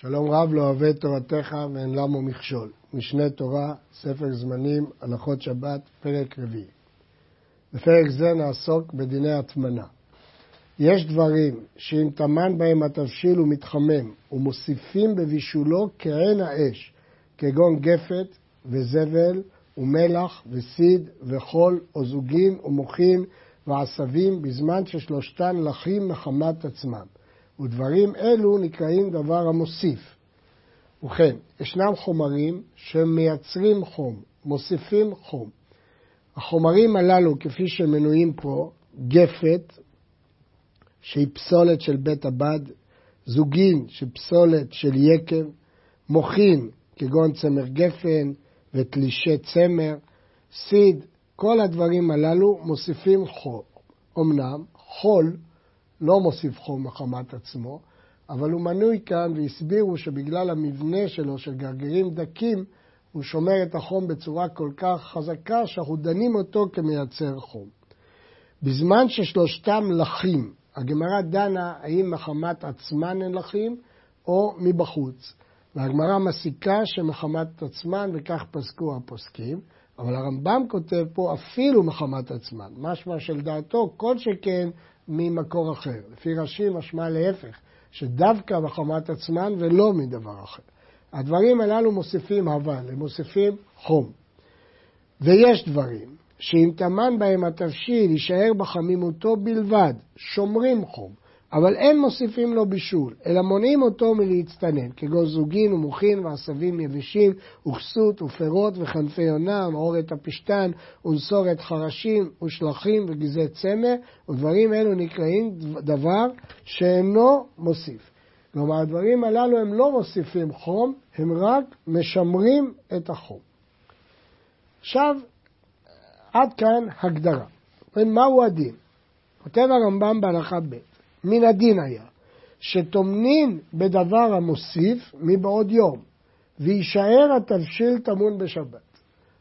שלום רב לא אוהב תורתך ואין למו מכשול. משנה תורה, ספר זמנים, הלכות שבת, פרק רביעי. בפרק זה נעסוק בדיני הטמנה. יש דברים שאם טמן בהם התבשיל ומתחמם ומוסיפים בבישולו כעין האש, כגון גפת וזבל ומלח וסיד וחול או זוגין ומוחין ועשבים, בזמן ששלושתן לחים מחמת עצמם. ודברים אלו נקראים דבר המוסיף. ובכן, ישנם חומרים שמייצרים חום, מוסיפים חום. החומרים הללו, כפי שמנויים פה, גפת, שהיא פסולת של בית הבד, זוגין, שפסולת של יקב, מוחין, כגון צמר גפן ותלישי צמר, סיד, כל הדברים הללו מוסיפים חול. אמנם, חול לא מוסיף חום מחמת עצמו, אבל הוא מנוי כאן והסבירו שבגלל המבנה שלו של גרגירים דקים, הוא שומר את החום בצורה כל כך חזקה שאנחנו דנים אותו כמייצר חום. בזמן ששלושתם לחים, הגמרא דנה האם מחמת עצמן הן לחים או מבחוץ. והגמרא מסיקה שמחמת עצמן, וכך פסקו הפוסקים, אבל הרמב"ם כותב פה אפילו מחמת עצמן, משמע שלדעתו כל שכן ממקור אחר. לפי רש"י משמע להפך, שדווקא מחמת עצמן ולא מדבר אחר. הדברים הללו מוסיפים אבל, הם מוסיפים חום. ויש דברים שאם טמן בהם התבשיל יישאר בחמימותו בלבד, שומרים חום, אבל אין מוסיפים לו בישול, אלא מונעים אותו מלהצטנן, כגון זוגין ומוחין ועשבים יבשים, וכסות ופירות וכנפי יונה, ומעורת הפשתן, ונסורת חרשים, ושלחים וגזעי צמר, ודברים אלו נקראים דבר שאינו מוסיף. כלומר, הדברים הללו הם לא מוסיפים חום, הם רק משמרים את החום. עכשיו, עד כאן הגדרה. מהו הדין? כותב הרמב"ם בהלכה ב' מן הדין היה שטומנין בדבר המוסיף מבעוד יום, ויישאר התבשיל טמון בשבת.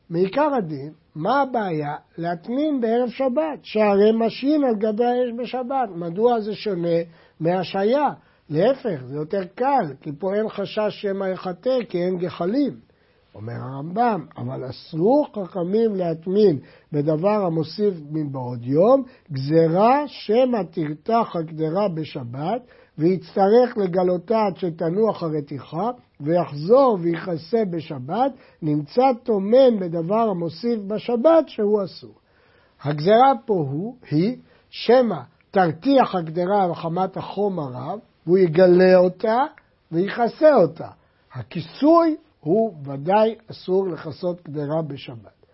מעיקר הדין, מה הבעיה? להטמין בערב שבת, שהרי משהין על גבי האש בשבת. מדוע זה שונה מהשהיה? להפך, זה יותר קל, כי פה אין חשש שמא יחתה, כי אין גחלים. אומר הרמב"ם, אבל אסרו חכמים להטמין בדבר המוסיף מבעוד יום, גזרה שמא תרתח הקדרה בשבת, ויצטרך לגלותה עד שתנוח הרתיחה, ויחזור ויכסה בשבת, נמצא טומן בדבר המוסיף בשבת שהוא אסור. הגזרה פה הוא, היא, שמא תרתיח הגדרה מחמת החום הרב, והוא יגלה אותה ויכסה אותה. הכיסוי הוא ודאי אסור לכסות קדרה בשבת.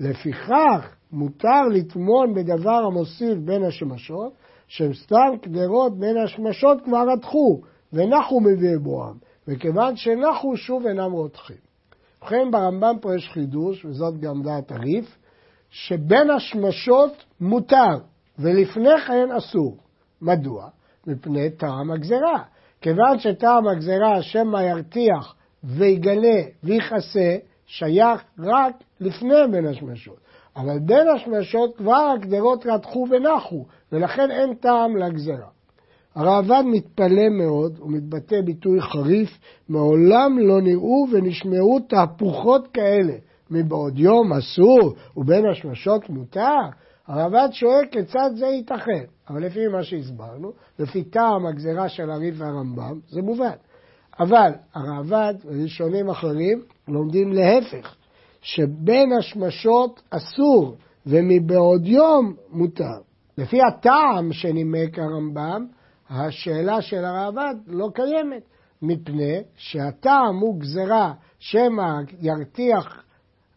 לפיכך מותר לטמון בדבר המוסיף בין השמשות, שהם סתם קדרות בין השמשות כבר רתחו, ונחו מביאי בואם, וכיוון שנחו שוב אינם רותחים. ובכן ברמב"ם פה יש חידוש, וזאת גם דעת הריף, שבין השמשות מותר, ולפני כן אסור. מדוע? מפני טעם הגזרה. כיוון שטעם הגזרה שמא ירתיח ויגלה ויכסה, שייך רק לפני בין השמשות. אבל בין השמשות כבר הגדרות רתחו ונחו, ולכן אין טעם לגזרה. הראב"ד מתפלא מאוד ומתבטא ביטוי חריף, מעולם לא נראו ונשמעו תהפוכות כאלה. מבעוד יום אסור ובין השמשות מותר? הראב"ד שואל כיצד זה ייתכן, אבל לפי מה שהסברנו, לפי טעם הגזרה של הריף והרמב"ם, זה מובן. אבל הראב"ד וראשונים אחרים לומדים להפך, שבין השמשות אסור ומבעוד יום מותר. לפי הטעם שנימק הרמב"ם, השאלה של הראב"ד לא קיימת, מפני שהטעם הוא גזרה שמא ירתיח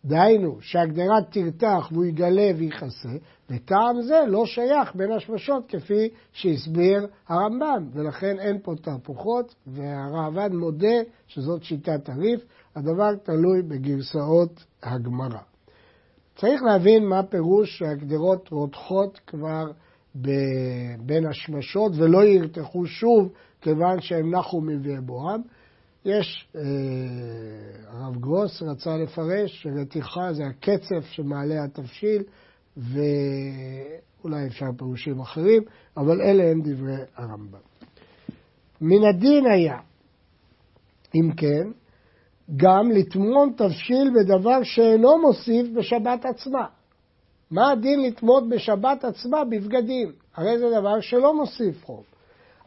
דהיינו, שהגדרה תרתח והוא יגלה ויכסה, וטעם זה לא שייך בין השמשות כפי שהסביר הרמב"ם, ולכן אין פה תהפוכות, והראב"ד מודה שזאת שיטת הריף, הדבר תלוי בגרסאות הגמרא. צריך להבין מה פירוש שהגדרות רותחות כבר בין השמשות ולא ירתחו שוב כיוון שהם נחו מביאי בואם. יש, אה, הרב גרוס רצה לפרש שרתיחה זה הקצף שמעלה התבשיל, ואולי אפשר פירושים אחרים, אבל אלה הם דברי הרמב"ם. מן הדין היה אם כן, גם לטמון תבשיל בדבר שאינו מוסיף בשבת עצמה. מה הדין לטמון בשבת עצמה בבגדים? הרי זה דבר שלא מוסיף חום.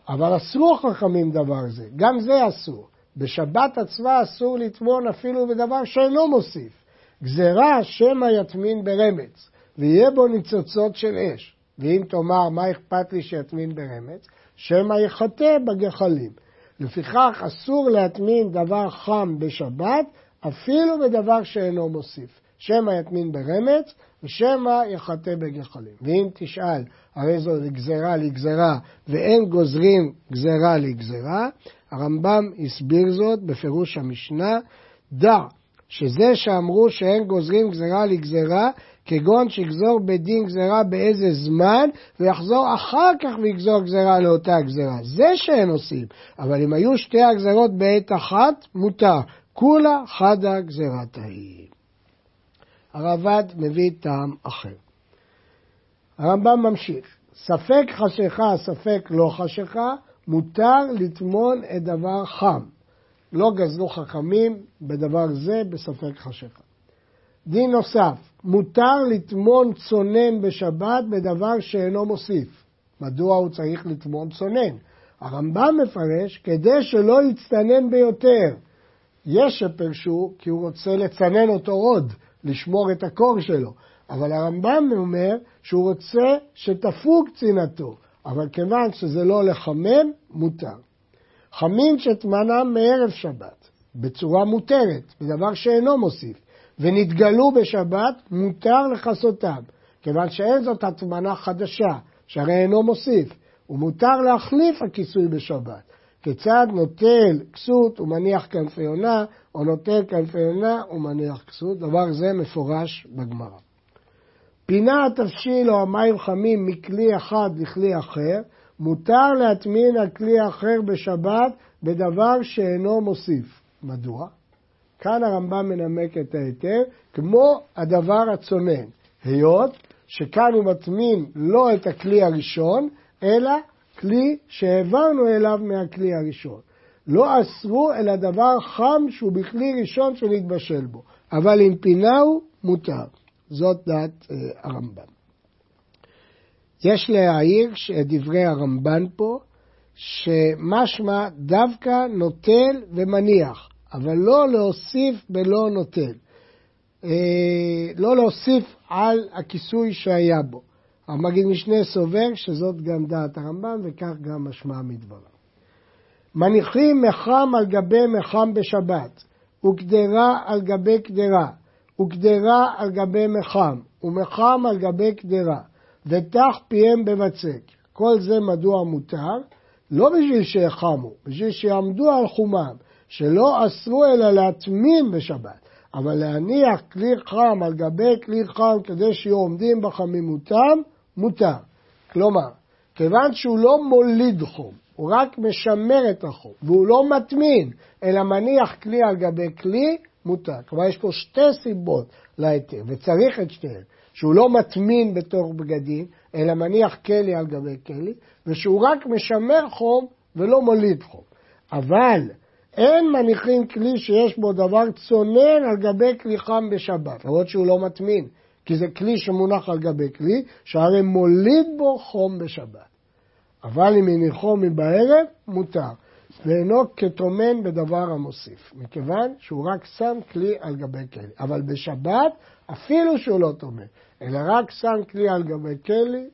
אבל אסרו חכמים דבר זה, גם זה אסור. בשבת עצמה אסור לטמון אפילו בדבר שאינו מוסיף. גזירה שמא יטמין ברמץ, ויהיה בו ניצוצות של אש. ואם תאמר, מה אכפת לי שיטמין ברמץ? שמא יחטא בגחלים. לפיכך אסור להטמין דבר חם בשבת, אפילו בדבר שאינו מוסיף. שמא יטמין ברמץ, ושמא יחטא בגחלים. ואם תשאל, הרי זו גזרה לגזרה, ואין גוזרים גזרה לגזרה, הרמב"ם הסביר זאת בפירוש המשנה, דע שזה שאמרו שאין גוזרים גזרה לגזרה, כגון שיגזור בדין גזרה באיזה זמן, ויחזור אחר כך ויגזור גזרה לאותה גזרה. זה שאין עושים. אבל אם היו שתי הגזרות בעת אחת, מותר. כולה חדה גזירת ההיא. הרב"ד מביא טעם אחר. הרמב"ם ממשיך, ספק חשיכה, ספק לא חשיכה, מותר לטמון את דבר חם. לא גזרו חכמים בדבר זה בספק חשיכה. דין נוסף, מותר לטמון צונן בשבת בדבר שאינו מוסיף. מדוע הוא צריך לטמון צונן? הרמב"ם מפרש כדי שלא יצטנן ביותר. יש שפרשו כי הוא רוצה לצנן אותו עוד, לשמור את הקור שלו. אבל הרמב"ם אומר שהוא רוצה שתפוג צנעתו, אבל כיוון שזה לא לחמם, מותר. חמין שטמנם מערב שבת, בצורה מותרת, בדבר שאינו מוסיף, ונתגלו בשבת, מותר לכסותם, כיוון שאין זאת הטמנה חדשה, שהרי אינו מוסיף, ומותר להחליף הכיסוי בשבת. כיצד נוטל כסות ומניח כנפי עונה, או נוטל כנפי עונה ומניח כסות, דבר זה מפורש בגמרא. פינה התבשיל או המים חמים מכלי אחד לכלי אחר, מותר להטמין על כלי אחר בשבת בדבר שאינו מוסיף. מדוע? כאן הרמב"ם מנמק את ההיתר, כמו הדבר הצונן, היות שכאן הוא מטמין לא את הכלי הראשון, אלא כלי שהעברנו אליו מהכלי הראשון. לא אסרו אלא דבר חם שהוא בכלי ראשון שנתבשל בו, אבל אם פינהו, מותר. זאת דעת אה, הרמב"ם. יש להעיר את דברי הרמב"ן פה, שמשמע דווקא נוטל ומניח, אבל לא להוסיף בלא נוטל. אה, לא להוסיף על הכיסוי שהיה בו. המגיד משנה סובר שזאת גם דעת הרמב"ם וכך גם משמע מדבריו. מניחים מחם על גבי מחם בשבת, וקדרה על גבי קדרה, וקדרה על גבי מחם, ומחם על גבי קדרה, ותח פיהם בבצק. כל זה מדוע מותר? לא בשביל שיחמו, בשביל שיעמדו על חומם, שלא אסרו אלא להטמין בשבת, אבל להניח כלי חם על גבי כלי חם כדי שיהיו עומדים בחמימותם, מותר. כלומר, כיוון שהוא לא מוליד חום, הוא רק משמר את החום, והוא לא מטמין, אלא מניח כלי על גבי כלי, מותר. כלומר, יש פה שתי סיבות להיתר, וצריך את שתיהן. שהוא לא מטמין בתוך בגדים, אלא מניח כלי על גבי כלי, ושהוא רק משמר חום ולא מוליד חום. אבל אין מניחים כלי שיש בו דבר צונן על גבי כלי חם בשבת, למרות שהוא לא מטמין, כי זה כלי שמונח על גבי כלי, שהרי מוליד בו חום בשבת. אבל אם הניחו מבערב, מותר. ואינו כטומן בדבר המוסיף, מכיוון שהוא רק שם כלי על גבי כלי. אבל בשבת, אפילו שהוא לא טומן, אלא רק שם כלי על גבי כלי,